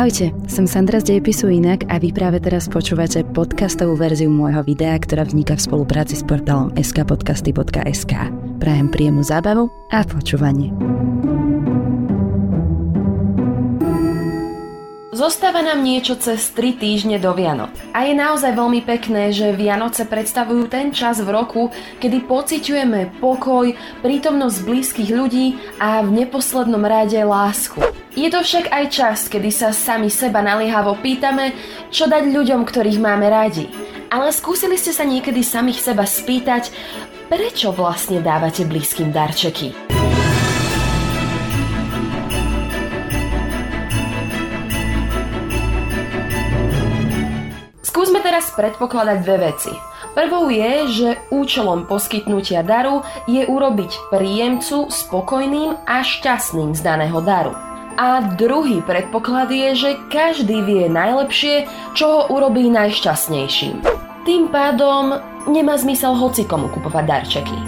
Ahojte, som Sandra z Dejepisu Inak a vy práve teraz počúvate podcastovú verziu môjho videa, ktorá vzniká v spolupráci s portálom skpodcasty.sk. Prajem príjemnú zábavu a počúvanie. Zostáva nám niečo cez 3 týždne do Vianoc. A je naozaj veľmi pekné, že Vianoce predstavujú ten čas v roku, kedy pociťujeme pokoj, prítomnosť blízkych ľudí a v neposlednom rade lásku. Je to však aj čas, kedy sa sami seba naliehavo pýtame, čo dať ľuďom, ktorých máme radi. Ale skúsili ste sa niekedy samých seba spýtať, prečo vlastne dávate blízkym darčeky? Skúsme teraz predpokladať dve veci. Prvou je, že účelom poskytnutia daru je urobiť príjemcu spokojným a šťastným z daného daru. A druhý predpoklad je, že každý vie najlepšie, čo ho urobí najšťastnejším. Tým pádom nemá zmysel hocikomu kupovať darčeky.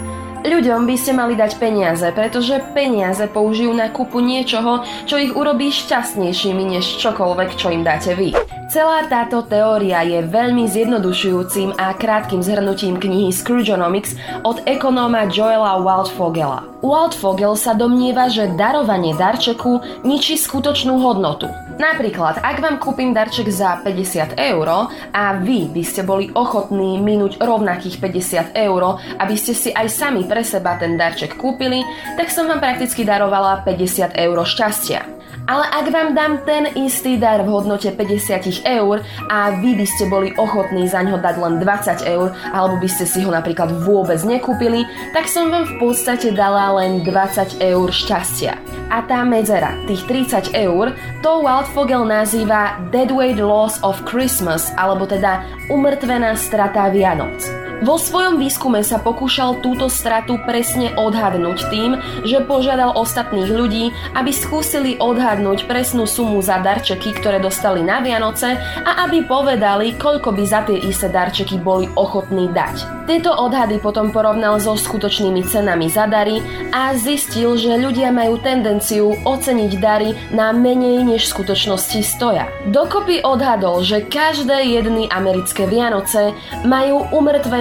Ľuďom by ste mali dať peniaze, pretože peniaze použijú na kúpu niečoho, čo ich urobí šťastnejšími než čokoľvek, čo im dáte vy. Celá táto teória je veľmi zjednodušujúcim a krátkým zhrnutím knihy Scroogeonomics od ekonóma Joela Waldfogela. Waldfogel sa domnieva, že darovanie darčeku ničí skutočnú hodnotu. Napríklad, ak vám kúpim darček za 50 eur a vy by ste boli ochotní minúť rovnakých 50 eur, aby ste si aj sami pre seba ten darček kúpili, tak som vám prakticky darovala 50 eur šťastia. Ale ak vám dám ten istý dar v hodnote 50 eur a vy by ste boli ochotní za ňo dať len 20 eur, alebo by ste si ho napríklad vôbec nekúpili, tak som vám v podstate dala len 20 eur šťastia. A tá medzera, tých 30 eur, to Wildfogel nazýva Deadweight Loss of Christmas, alebo teda umrtvená strata Vianoc. Vo svojom výskume sa pokúšal túto stratu presne odhadnúť tým, že požiadal ostatných ľudí, aby skúsili odhadnúť presnú sumu za darčeky, ktoré dostali na Vianoce a aby povedali, koľko by za tie isté darčeky boli ochotní dať. Tieto odhady potom porovnal so skutočnými cenami za dary a zistil, že ľudia majú tendenciu oceniť dary na menej než v skutočnosti stoja. Dokopy odhadol, že každé jedny americké Vianoce majú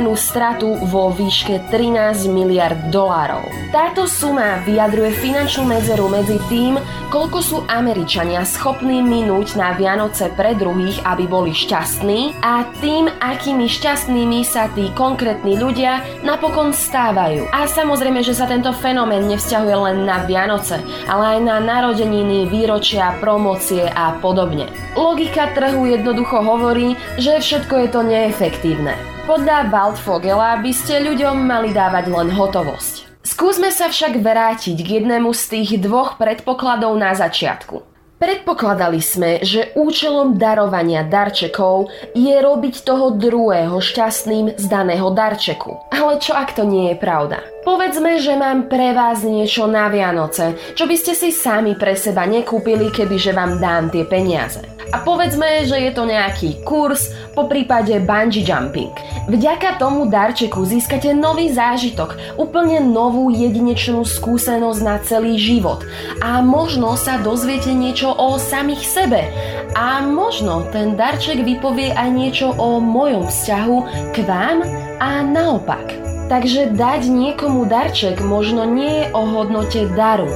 umrtvenú stratu vo výške 13 miliard dolárov. Táto suma vyjadruje finančnú medzeru medzi tým, koľko sú Američania schopní minúť na Vianoce pre druhých, aby boli šťastní a tým, akými šťastnými sa tí konkrétni ľudia napokon stávajú. A samozrejme, že sa tento fenomén nevzťahuje len na Vianoce, ale aj na narodeniny, výročia, promócie a podobne. Logika trhu jednoducho hovorí, že všetko je to neefektívne. Podľa Waldfogela by ste ľuďom mali dávať len hotovosť. Skúsme sa však vrátiť k jednému z tých dvoch predpokladov na začiatku. Predpokladali sme, že účelom darovania darčekov je robiť toho druhého šťastným z daného darčeku. Ale čo ak to nie je pravda? Povedzme, že mám pre vás niečo na Vianoce, čo by ste si sami pre seba nekúpili, kebyže vám dám tie peniaze. A povedzme, že je to nejaký kurz, po prípade bungee jumping. Vďaka tomu darčeku získate nový zážitok, úplne novú jedinečnú skúsenosť na celý život. A možno sa dozviete niečo o samých sebe. A možno ten darček vypovie aj niečo o mojom vzťahu k vám a naopak. Takže dať niekomu darček možno nie je o hodnote daru,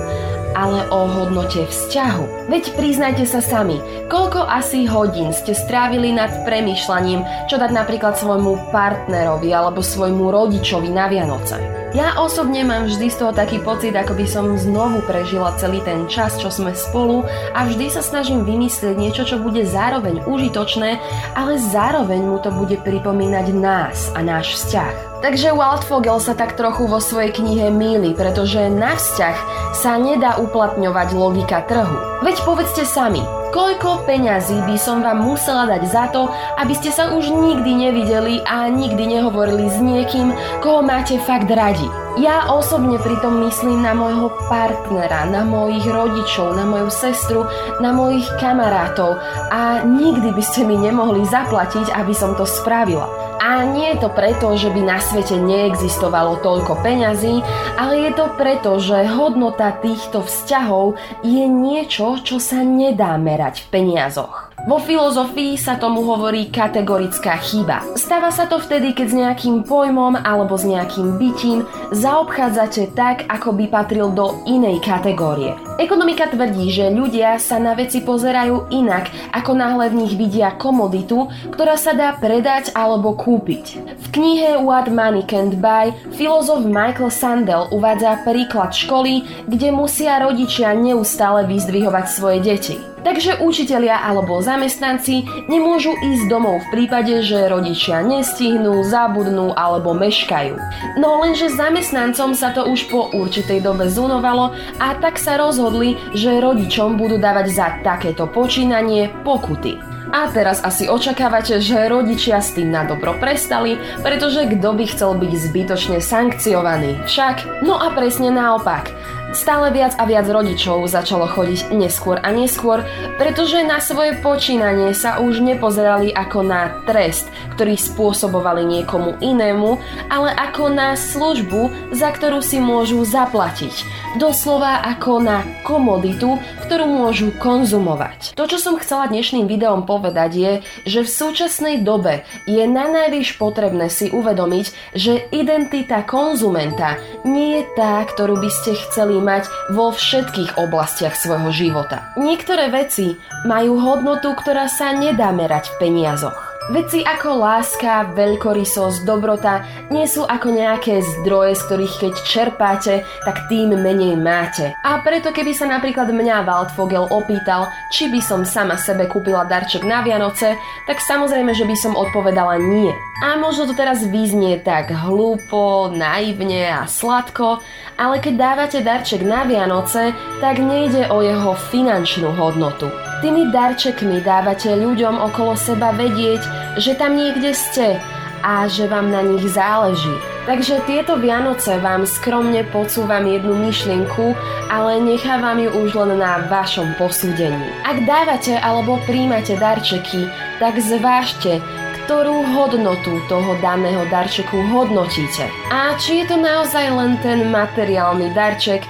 ale o hodnote vzťahu. Veď priznajte sa sami, koľko asi hodín ste strávili nad premýšľaním, čo dať napríklad svojmu partnerovi alebo svojmu rodičovi na Vianoce. Ja osobne mám vždy z toho taký pocit, ako by som znovu prežila celý ten čas, čo sme spolu a vždy sa snažím vymyslieť niečo, čo bude zároveň užitočné, ale zároveň mu to bude pripomínať nás a náš vzťah. Takže Waldfogel sa tak trochu vo svojej knihe míli, pretože na vzťah sa nedá uplatňovať logika trhu. Veď povedzte sami, koľko peňazí by som vám musela dať za to, aby ste sa už nikdy nevideli a nikdy nehovorili s niekým, koho máte fakt radi. Ja osobne pritom myslím na môjho partnera, na mojich rodičov, na moju sestru, na mojich kamarátov a nikdy by ste mi nemohli zaplatiť, aby som to spravila. A nie je to preto, že by na svete neexistovalo toľko peňazí, ale je to preto, že hodnota týchto vzťahov je niečo, čo sa nedá merať v peniazoch. Vo filozofii sa tomu hovorí kategorická chyba. Stáva sa to vtedy, keď s nejakým pojmom alebo s nejakým bytím zaobchádzate tak, ako by patril do inej kategórie. Ekonomika tvrdí, že ľudia sa na veci pozerajú inak, ako náhle v nich vidia komoditu, ktorá sa dá predať alebo kúpiť. V knihe What Money Can't Buy filozof Michael Sandel uvádza príklad školy, kde musia rodičia neustále vyzdvihovať svoje deti. Takže učitelia alebo zamestnanci nemôžu ísť domov v prípade, že rodičia nestihnú, zabudnú alebo meškajú. No lenže zamestnancom sa to už po určitej dobe zunovalo a tak sa rozhodli, že rodičom budú dávať za takéto počínanie pokuty. A teraz asi očakávate, že rodičia s tým na dobro prestali, pretože kto by chcel byť zbytočne sankciovaný? Však? No a presne naopak. Stále viac a viac rodičov začalo chodiť neskôr a neskôr, pretože na svoje počínanie sa už nepozerali ako na trest, ktorý spôsobovali niekomu inému, ale ako na službu, za ktorú si môžu zaplatiť. Doslova ako na komoditu, ktorú môžu konzumovať. To, čo som chcela dnešným videom povedať je, že v súčasnej dobe je na najvyš potrebné si uvedomiť, že identita konzumenta nie je tá, ktorú by ste chceli mať vo všetkých oblastiach svojho života. Niektoré veci majú hodnotu, ktorá sa nedá merať v peniazoch. Veci ako láska, veľkorysosť, dobrota nie sú ako nejaké zdroje, z ktorých keď čerpáte, tak tým menej máte. A preto keby sa napríklad mňa Waldfogel opýtal, či by som sama sebe kúpila darček na Vianoce, tak samozrejme, že by som odpovedala nie. A možno to teraz vyznie tak hlúpo, naivne a sladko, ale keď dávate darček na Vianoce, tak nejde o jeho finančnú hodnotu. Tými darčekmi dávate ľuďom okolo seba vedieť, že tam niekde ste a že vám na nich záleží. Takže tieto Vianoce vám skromne podsúvam jednu myšlienku, ale nechávam ju už len na vašom posúdení. Ak dávate alebo príjmate darčeky, tak zvážte, ktorú hodnotu toho daného darčeku hodnotíte. A či je to naozaj len ten materiálny darček,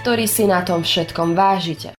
ktorý si na tom všetkom vážite.